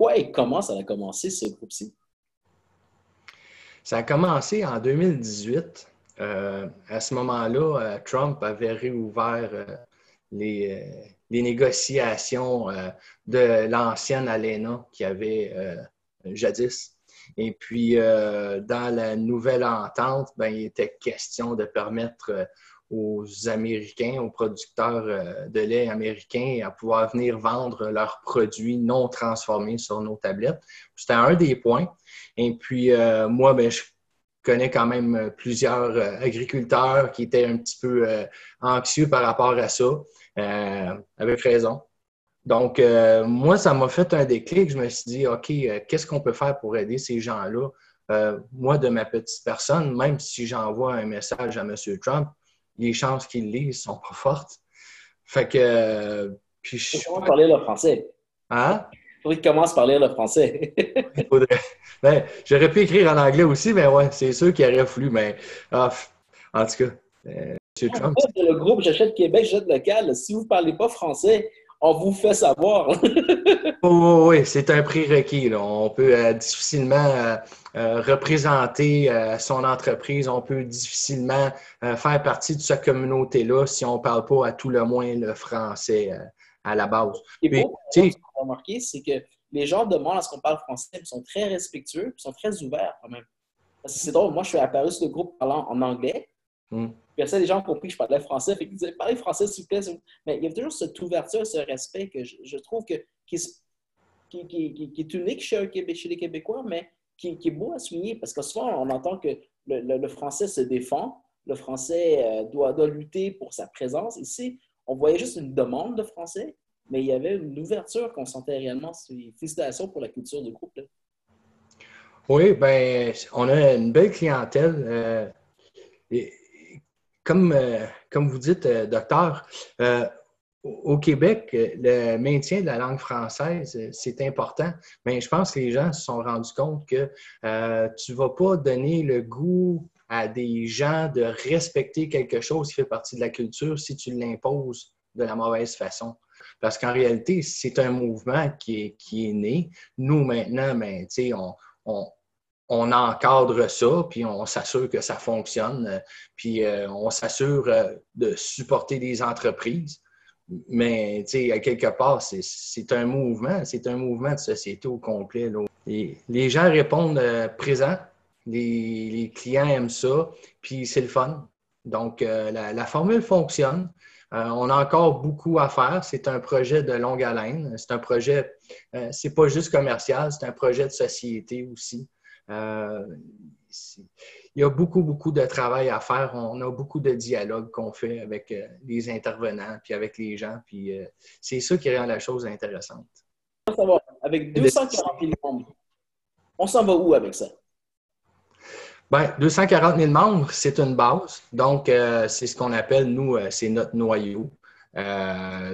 pourquoi et comment ça a commencé, ce groupe-ci? Ça a commencé en 2018. Euh, à ce moment-là, euh, Trump avait réouvert euh, les, négociations de l'ancienne ALENA qui avait jadis. Et puis, dans la nouvelle entente, ben, il était question de permettre aux Américains, aux producteurs euh, de lait américains à pouvoir venir vendre leurs produits non transformés sur nos tablettes. C'était un des points. Et puis, euh, moi, ben, je connais quand même plusieurs euh, agriculteurs qui étaient un petit peu anxieux par rapport à ça, avec raison. Donc, moi, ça m'a fait un déclic. Je me suis dit, OK, qu'est-ce qu'on peut faire pour aider ces gens-là? moi, de ma petite personne, même si j'envoie un message à M. Trump, les chances qu'ils lisent sont pas fortes. Fait que. Puis je suis. parler le français. Hein? Il faudrait qu'il commence par lire le français. ben, J'aurais pu écrire en anglais aussi, mais ouais, c'est sûr qu'il aurait voulu, mais ah, en tout cas, euh, M. Trump. Le groupe J'achète Québec, j'achète local, si vous ne parlez pas français, on vous fait savoir. oh, oui, c'est un prérequis. On peut euh, difficilement euh, euh, représenter son entreprise, on peut difficilement faire partie de cette communauté-là si on ne parle pas à tout le moins le français à la base. Et pour ce qu'on a remarqué, c'est que les gens demandent à ce qu'on parle français, ils sont très respectueux, ils sont très ouverts quand même. Parce que c'est drôle, moi je suis apparu sur le groupe parlant en anglais. Hmm. Puis ça, les gens ont compris que je parlais français. Fait disaient, parlez français, s'il vous plaît. Mais il y a toujours cette ouverture, ce respect que je, trouve que, qui, est unique chez, les Québécois, mais qui, est beau à souligner. Parce que souvent, on entend que le, français se défend, le français euh, doit, doit, lutter pour sa présence. Ici, on voyait juste une demande de français, mais il y avait une ouverture qu'on sentait réellement. Félicitations pour la culture du groupe. Oui, ben, on a une belle clientèle. Euh, comme, euh, comme vous dites, euh, docteur, euh, au Québec, le maintien de la langue française, c'est important, mais je pense que les gens se sont rendus compte que tu ne vas pas donner le goût à des gens de respecter quelque chose qui fait partie de la culture si tu l'imposes de la mauvaise façon. Parce qu'en réalité, c'est un mouvement qui est, qui est né. Nous, maintenant, ben, on, on, on encadre ça, puis on s'assure que ça fonctionne, euh, puis euh, on s'assure euh, de supporter des entreprises. Mais, tu sais, quelque part, c'est un mouvement, c'est un mouvement de société au complet. les gens répondent présent, les, clients aiment ça, puis c'est le fun. Donc, la, formule fonctionne. on a encore beaucoup à faire. C'est un projet de longue haleine. C'est un projet, c'est pas juste commercial, c'est un projet de société aussi. Euh, il y a beaucoup, beaucoup de travail à faire. On a beaucoup de dialogues qu'on fait avec euh, les intervenants, puis avec les gens, puis euh, c'est ça qui rend la chose intéressante. Avec 240 000 membres, on s'en va où avec ça? Bien, 240 000 membres, c'est une base. Donc, c'est ce qu'on appelle, nous, c'est notre noyau.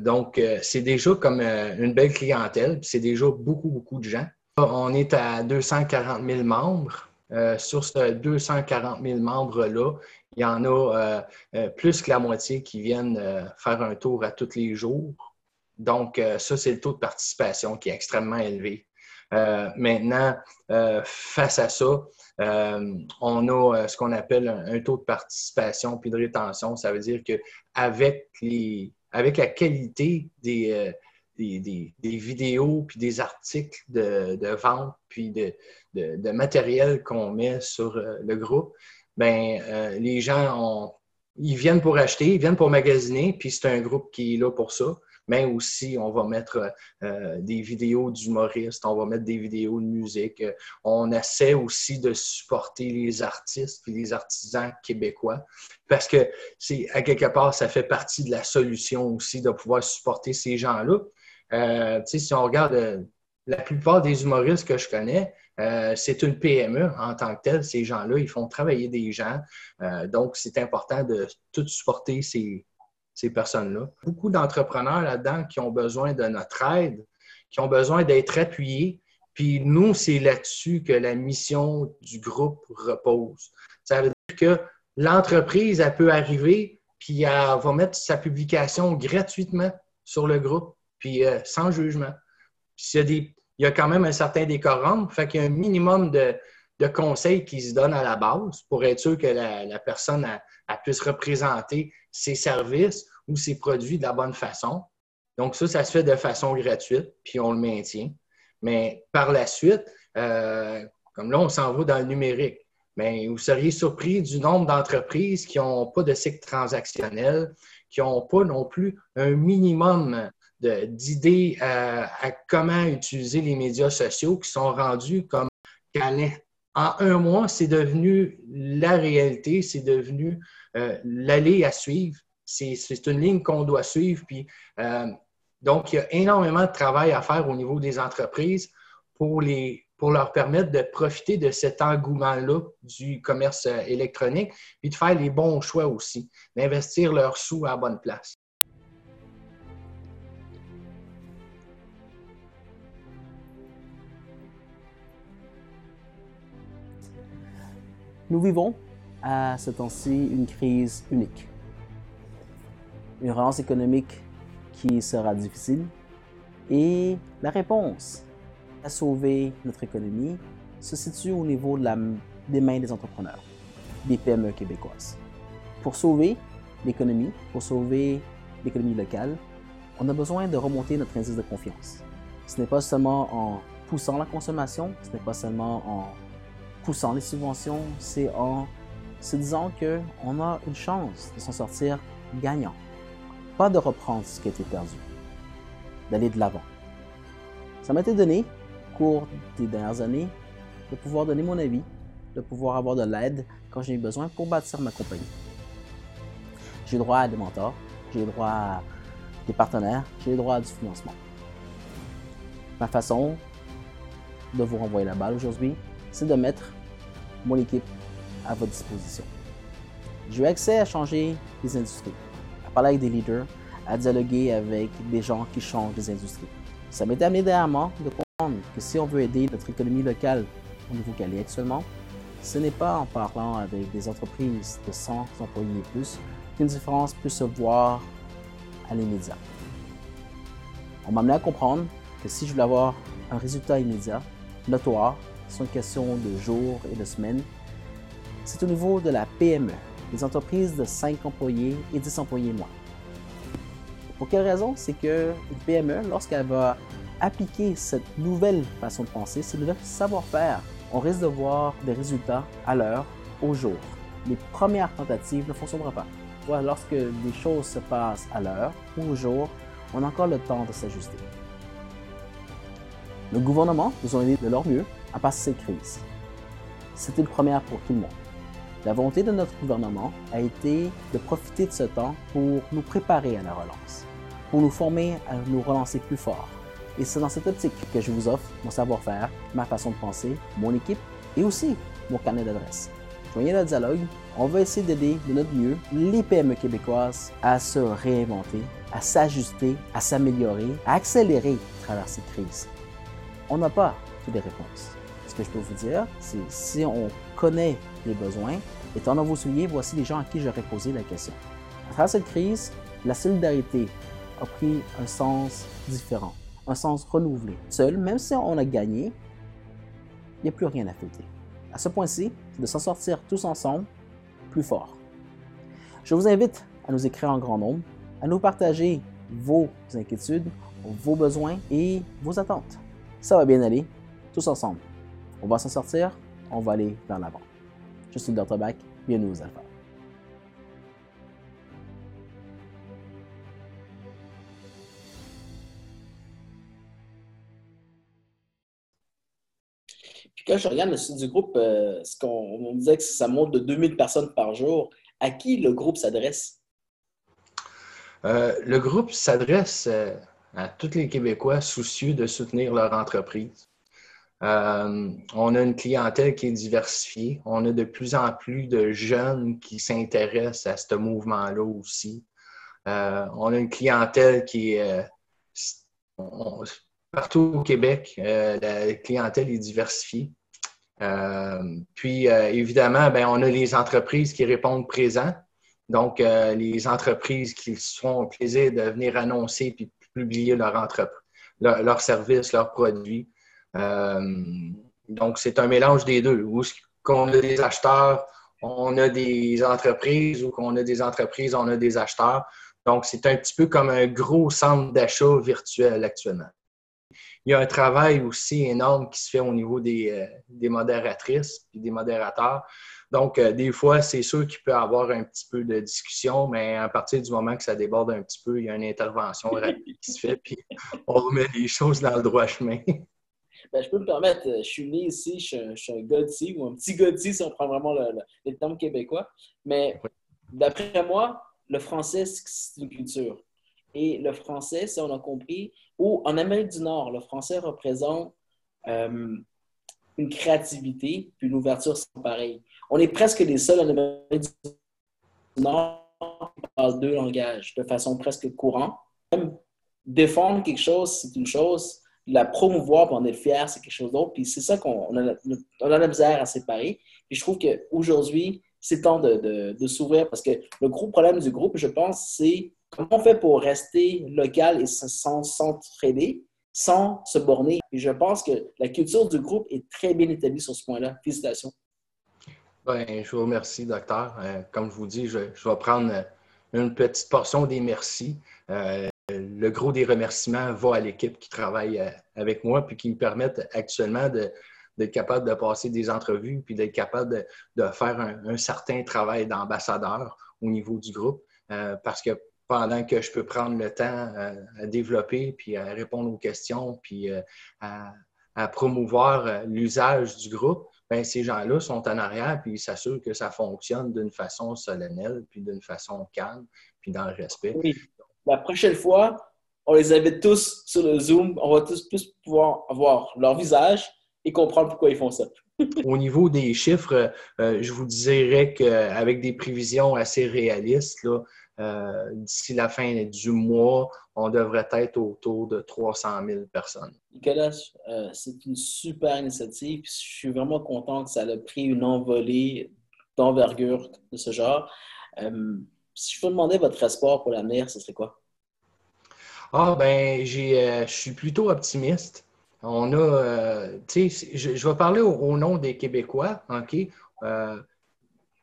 donc, c'est déjà comme une belle clientèle, c'est déjà beaucoup, beaucoup de gens. On est à 240 000 membres. Euh, sur ces 240 000 membres-là, il y en a euh, euh, plus que la moitié qui viennent faire un tour à tous les jours. Donc, ça, c'est le taux de participation qui est extrêmement élevé. maintenant, face à ça, on a ce qu'on appelle un, taux de participation puis de rétention. Ça veut dire qu'avec avec la qualité des, des, vidéos puis des articles de, vente puis de, matériel qu'on met sur euh, le groupe, ben euh, les gens ils viennent pour acheter, ils viennent pour magasiner, puis c'est un groupe qui est là pour ça. Mais aussi, on va mettre euh, des vidéos d'humoristes, on va mettre des vidéos de musique. On essaie aussi de supporter les artistes et les artisans québécois parce que à quelque part, ça fait partie de la solution aussi de pouvoir supporter ces gens-là. Euh, si on regarde euh, la plupart des humoristes que je connais, euh, c'est une PME en tant que telle. Ces gens-là, ils font travailler des gens. donc, c'est important de tout supporter ces, ces personnes-là. Beaucoup d'entrepreneurs là-dedans qui ont besoin de notre aide, qui ont besoin d'être appuyés. Puis nous, c'est là-dessus que la mission du groupe repose. Ça veut dire que l'entreprise, elle peut arriver, puis elle va mettre sa publication gratuitement sur le groupe puis euh, sans jugement. A des il y a quand même un certain décorum. Fait qu'il y a un minimum de, conseils qui se donnent à la base pour être sûr que la, personne puisse représenter ses services ou ses produits de la bonne façon. Donc, ça, ça se fait de façon gratuite, puis on le maintient. Mais par la suite, euh, comme là, on s'en va dans le numérique. Mais vous seriez surpris du nombre d'entreprises qui n'ont pas de cycle transactionnel, qui n'ont pas non plus un minimum d'idées à, comment utiliser les médias sociaux qui sont rendus comme en un mois, c'est devenu la réalité, c'est devenu euh, l'allée à suivre. C'est une ligne qu'on doit suivre. Puis, euh, donc, il y a énormément de travail à faire au niveau des entreprises pour, les, pour leur permettre de profiter de cet engouement-là du commerce euh, électronique, puis de faire les bons choix aussi, d'investir leurs sous à la bonne place. Nous vivons à ce temps-ci une crise unique. Une relance économique qui sera difficile et la réponse à sauver notre économie se situe au niveau des mains des entrepreneurs, des PME québécoises. Pour sauver l'économie, pour sauver l'économie locale, on a besoin de remonter notre indice de confiance. Ce n'est pas seulement en poussant la consommation, ce n'est pas seulement en poussant les subventions, c'est en se disant qu'on a une chance de s'en sortir gagnant. Pas de reprendre ce qui a été perdu, d'aller de l'avant. Ça m'a été donné, au cours des dernières années, de pouvoir donner mon avis, de pouvoir avoir de l'aide quand j'ai eu besoin pour bâtir ma compagnie. J'ai le droit à des mentors, j'ai le droit à des partenaires, j'ai le droit à du financement. Ma façon de vous renvoyer la balle aujourd'hui, c'est de mettre mon équipe à votre disposition. J'ai eu accès à changer les industries, à parler avec des leaders, à dialoguer avec des gens qui changent les industries. Ça m'est amené dernièrement de comprendre que si on veut aider notre économie locale au est actuellement, ce n'est pas en parlant avec des entreprises de 100 employés et plus qu'une différence peut se voir à l'immédiat. On m'a amené à comprendre que si je voulais avoir un résultat immédiat, notoire, sont une question de jours et de semaines. C'est au niveau de la PME, les entreprises de 5 employés et 10 employés moins. Pour quelle raison? C'est qu'une PME, lorsqu'elle va appliquer cette nouvelle façon de penser, ce nouvel savoir-faire, on risque de voir des résultats à l'heure, au jour. Les premières tentatives ne fonctionneront pas. lorsque les choses se passent à l'heure ou au jour, on a encore le temps de s'ajuster. Le gouvernement nous a aidé de leur mieux à passer cette crise. C'était une première pour tout le monde. La volonté de notre gouvernement a été de profiter de ce temps pour nous préparer à la relance, pour nous former à nous relancer plus fort. Et c'est dans cette optique que je vous offre mon savoir-faire, ma façon de penser, mon équipe et aussi mon carnet d'adresse. Joignez le dialogue, on va essayer d'aider de notre mieux les PME québécoises à se réinventer, à s'ajuster, à s'améliorer, à accélérer à travers cette crise. On n'a pas toutes les réponses ce que je peux vous dire, c'est si on connaît les besoins, étant dans vos souliers, voici les gens à qui j'aurais posé la question. À travers cette crise, la solidarité a pris un sens différent, un sens renouvelé. Seul, même si on a gagné, il n'y a plus rien à fêter. À ce point-ci, c'est de s'en sortir tous ensemble, plus fort. Je vous invite à nous écrire en grand nombre, à nous partager vos inquiétudes, vos besoins et vos attentes. Ça va bien aller, tous ensemble. On va s'en sortir, on va aller vers l'avant. Je suis Dr. Bach, bienvenue aux Alpha. Puis quand je regarde le site du groupe, euh, ce on, disait que ça monte de 2000 personnes par jour. À qui le groupe s'adresse? Euh, le groupe s'adresse euh, à tous les Québécois soucieux de soutenir leur entreprise. Euh, on a une clientèle qui est diversifiée. On a de plus en plus de jeunes qui s'intéressent à ce mouvement-là aussi. Euh, on a une clientèle qui est euh, partout au Québec. la clientèle est diversifiée. puis, évidemment, ben, on a les entreprises qui répondent présents. Donc, les entreprises qui se font plaisir de venir annoncer puis publier leur, services, leurs produits. Donc, c'est un mélange des deux. Où qu'on a des acheteurs, on a des entreprises, ou qu'on a des entreprises, on a des acheteurs. Donc, c'est un petit peu comme un gros centre d'achat virtuel actuellement. Il y a un travail aussi énorme qui se fait au niveau des, euh, des modératrices et des modérateurs. Donc, euh, des fois, c'est sûr qu'il peut y avoir un petit peu de discussion, mais à partir du moment que ça déborde un petit peu, il y a une intervention rapide qui se fait, puis on remet les choses dans le droit chemin. Ben, je peux me permettre, euh, je suis né ici, je suis, un, gars d'ici, ou un petit gars d'ici si on prend vraiment le, les termes québécois. Mais d'après moi, le français, c'est une culture. Et le français, si on a compris, ou en Amérique du Nord, le français représente euh, une créativité puis une ouverture sans pareil. On est presque les seuls en Amérique du Nord qui parlent deux langages de façon presque courante. Même défendre quelque chose, c'est une chose. La promouvoir pour en être fier, c'est quelque chose d'autre. Puis c'est ça qu'on a, on a la misère à séparer. Puis je trouve qu'aujourd'hui, c'est temps de, s'ouvrir parce que le gros problème du groupe, je pense, c'est Comment on fait pour rester local et sans s'entraider, sans se borner? Et je pense que la culture du groupe est très bien établie sur ce point-là. Félicitations. Bien, je vous remercie, docteur. Euh, comme je vous dis, je, vais prendre une petite portion des merci. Euh, le gros des remerciements va à l'équipe qui travaille euh, avec moi puis qui me permettent actuellement d'être capable de passer des entrevues puis d'être capable de, faire un, certain travail d'ambassadeur au niveau du groupe. parce que pendant que je peux prendre le temps euh, à, développer, puis à répondre aux questions, puis euh, à, promouvoir euh, l'usage du groupe, bien, ces gens-là sont en arrière, puis ils s'assurent que ça fonctionne d'une façon solennelle, puis d'une façon calme, puis dans le respect. La prochaine fois, on les invite tous sur le Zoom. On va tous, tous pouvoir avoir leur visage et comprendre pourquoi ils font ça. Au niveau des chiffres, je vous dirais qu'avec des prévisions assez réalistes, là, euh, d'ici la fin du mois, on devrait être autour de 300 000 personnes. Nicolas, euh, c'est une super initiative. Je suis vraiment content que ça ait pris une envolée d'envergure de ce genre. Euh, si je peux demander votre espoir pour l'avenir, ce serait quoi? Ah, ben, je suis plutôt optimiste. On a, tu sais, je, vais parler au, nom des Québécois, OK?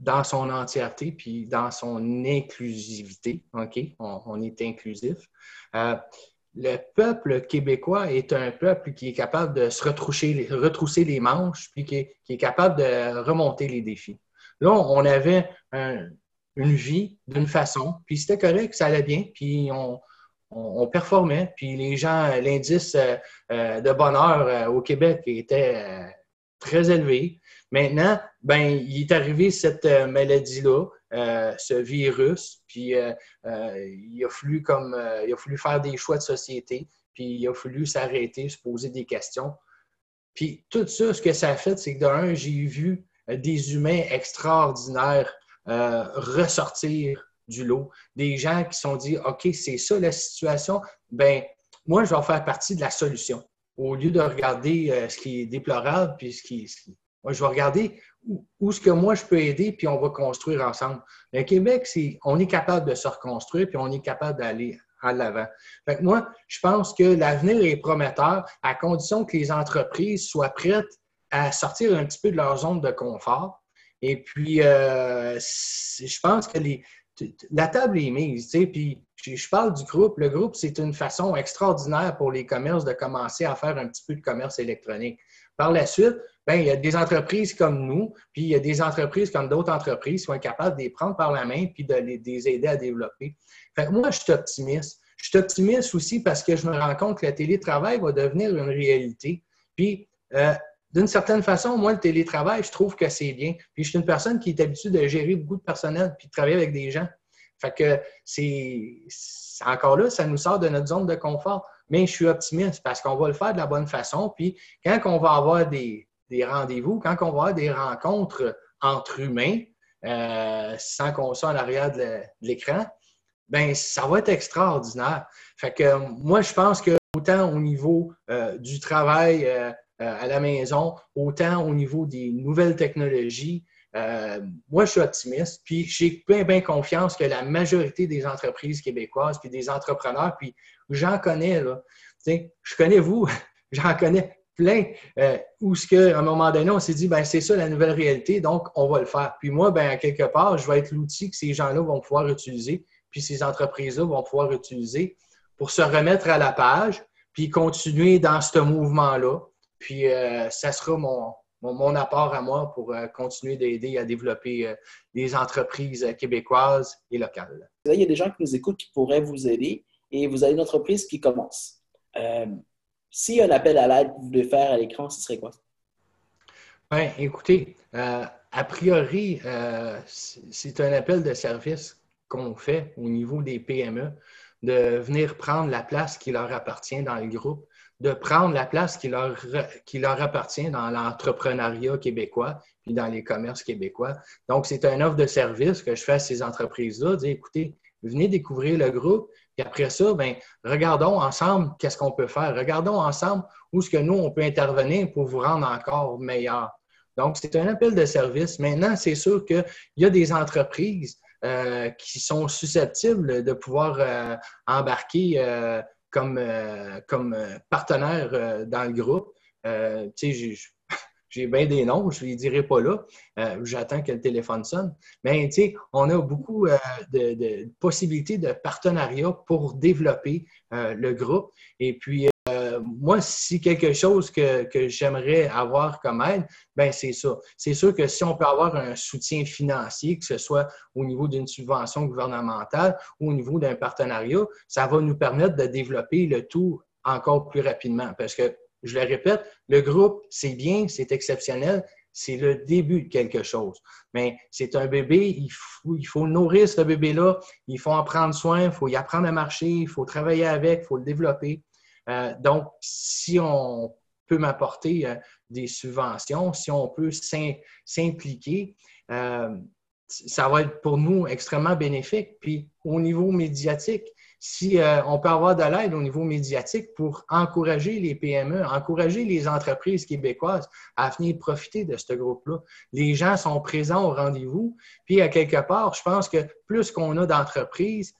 dans son entièreté, puis dans son inclusivité. OK? On, est inclusif. Euh, le peuple québécois est un peuple qui est capable de se retrousser, retrousser les manches, puis qui est, capable de remonter les défis. Là, on avait une vie d'une façon, puis c'était correct, ça allait bien, puis on, performait, puis les gens, l'indice euh, euh, de bonheur au Québec était très élevé. Maintenant, ben, il est arrivé cette euh, maladie-là, euh, ce virus, puis euh, il, a fallu comme, il a fallu faire des choix de société, puis il a fallu s'arrêter, se poser des questions. Puis tout ça, ce que ça a fait, c'est que d'un, j'ai vu des humains extraordinaires ressortir du lot, des gens qui sont dit, OK, c'est ça la situation, ben moi, je vais faire partie de la solution. Au lieu de regarder ce qui est déplorable, puis ce qui, moi, je vais regarder où, est-ce que moi je peux aider, puis on va construire ensemble. Le Québec, c'est, on est capable de se reconstruire, puis on est capable d'aller à l'avant. Moi, je pense que l'avenir est prometteur à condition que les entreprises soient prêtes à sortir un petit peu de leur zone de confort. Et puis, euh, je pense que la table est mise, tu puis je parle du groupe. Le groupe, c'est une façon extraordinaire pour les commerces de commencer à faire un petit peu de commerce électronique. Par la suite, ben, il y a des entreprises comme nous, puis il y a des entreprises comme d'autres entreprises qui sont capables de les prendre par la main puis de les, aider à développer. Moi, je suis optimiste. Je suis optimiste aussi parce que je me rends compte que le télétravail va devenir une réalité. Puis, euh, d'une certaine façon, moi, le télétravail, je trouve que c'est bien. Puis, je suis une personne qui est habituée de gérer beaucoup de personnel puis de travailler avec des gens. Fait que c'est encore là, ça nous sort de notre zone de confort. Mais je suis optimiste parce qu'on va le faire de la bonne façon. Puis, quand on va avoir des, des rendez-vous, quand on va avoir des rencontres entre humains, euh, sans qu'on soit en arrière de l'écran, ben ça va être extraordinaire. Fait que moi, je pense que autant au niveau euh, du travail euh, à la maison, autant au niveau des nouvelles technologies, moi, je suis optimiste, puis j'ai bien, bien confiance que la majorité des entreprises québécoises, puis des entrepreneurs, puis j'en connais, là, je connais vous, j'en connais plein euh, où ce que, à un moment donné, on s'est dit, ben c'est ça la nouvelle réalité, donc on va le faire. Puis moi, ben quelque part, je vais être l'outil que ces gens-là vont pouvoir utiliser, puis ces entreprises-là vont pouvoir utiliser pour se remettre à la page, puis continuer dans ce mouvement-là. Puis euh, ça sera mon, mon, apport à moi pour euh, continuer d'aider à développer euh, des entreprises québécoises et locales. il y a des gens qui nous écoutent qui pourraient vous aider et vous avez une entreprise qui commence. Euh, S'il y a un appel à l'aide que vous voulez faire à l'écran, ce serait quoi? Bien, écoutez, a priori, c'est un appel de service qu'on fait au niveau des PME de venir prendre la place qui leur appartient dans le groupe de prendre la place qui leur, qui leur appartient dans l'entrepreneuriat québécois puis dans les commerces québécois. Donc, c'est un offre de service que je fais à ces entreprises-là, dire écoutez, venez découvrir le groupe, puis après ça, ben, regardons ensemble qu'est-ce qu'on peut faire. Regardons ensemble où est-ce que nous, on peut intervenir pour vous rendre encore meilleur. Donc, c'est un appel de service. Maintenant, c'est sûr qu'il y a des entreprises euh, qui sont susceptibles de pouvoir euh, embarquer euh, comme, comme partenaire euh, dans le groupe. J'ai bien des noms, je ne les dirai pas là. J'attends que le téléphone sonne. Mais on a beaucoup de, possibilités de partenariat pour développer le groupe. Et puis, moi, si quelque chose que, j'aimerais avoir comme aide, ben c'est ça. C'est sûr que si on peut avoir un soutien financier, que ce soit au niveau d'une subvention gouvernementale ou au niveau d'un partenariat, ça va nous permettre de développer le tout encore plus rapidement. Parce que, je le répète, le groupe, c'est bien, c'est exceptionnel, c'est le début de quelque chose. Mais c'est un bébé, il faut, nourrir ce bébé-là, il faut en prendre soin, il faut y apprendre à marcher, il faut travailler avec, il faut le développer. Euh, donc, si on peut m'apporter euh, des subventions, si on peut s'impliquer, euh, ça va être pour nous extrêmement bénéfique. Puis au niveau médiatique, si on peut avoir de l'aide au niveau médiatique pour encourager les PME, encourager les entreprises québécoises à venir profiter de ce groupe-là. Les gens sont présents au rendez-vous. Puis à quelque part, je pense que plus qu'on a d'entreprises,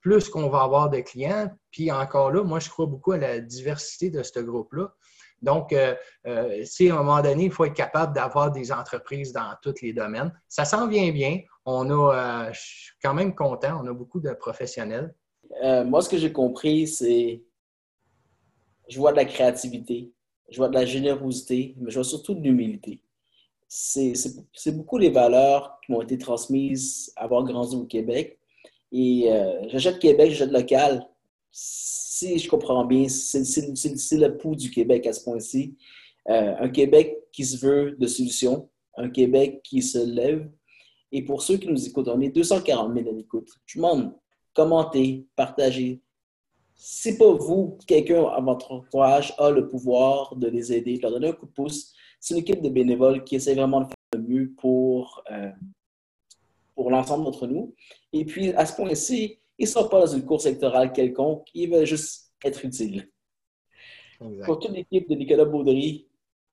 plus qu'on va avoir de clients. Puis encore là, moi, je crois beaucoup à la diversité de ce groupe-là. Donc, euh, euh, si à un moment donné, il faut être capable d'avoir des entreprises dans tous les domaines. Ça s'en vient bien. On euh, je suis quand même content, on a beaucoup de professionnels. Moi, ce que j'ai compris, c'est je vois de la créativité, je vois de la générosité, mais je vois surtout de l'humilité. C'est beaucoup les valeurs qui m'ont été transmises à avoir grandi au Québec. Et euh, j'achète Québec, j'achète local. Si je comprends bien, c'est le pouls du Québec à ce point-ci. Euh, un Québec qui se veut de solutions, un Québec qui se lève. Et pour ceux qui nous écoutent, on est 240 000 à l'écoute. Je demande, commentez, partagez. Si pas vous, quelqu'un à votre entourage a le pouvoir de les aider, de leur donner un coup de pouce, c'est une équipe de bénévoles qui essaie vraiment de faire le mieux pour, euh, pour l'ensemble d'entre nous. Et puis, à ce point-ci, ils ne sont pas dans une course électorale quelconque, ils veulent juste être utiles. Pour toute l'équipe de Nicolas Baudry,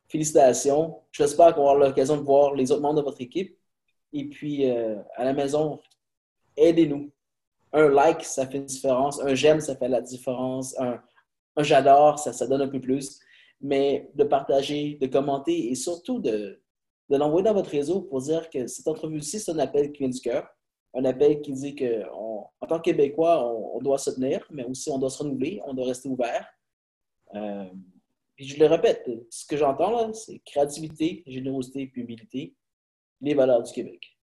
félicitations. J'espère qu'on l'occasion de voir les autres membres de votre équipe. Et puis, euh, à la maison, aidez-nous. Un like, ça fait une différence. Un j'aime, ça fait la différence. Un, j'adore, ça, donne un peu plus. Mais de partager, de commenter et surtout de, l'envoyer dans votre réseau pour dire que cette entrevue-ci, c'est un appel qui vient du cœur, un appel qui dit qu'en tant que Québécois, on, doit se tenir, mais aussi on doit se renouveler, on doit rester ouvert. Euh, puis je le répète, ce que j'entends là, c'est créativité, générosité et humilité, les valeurs du Québec.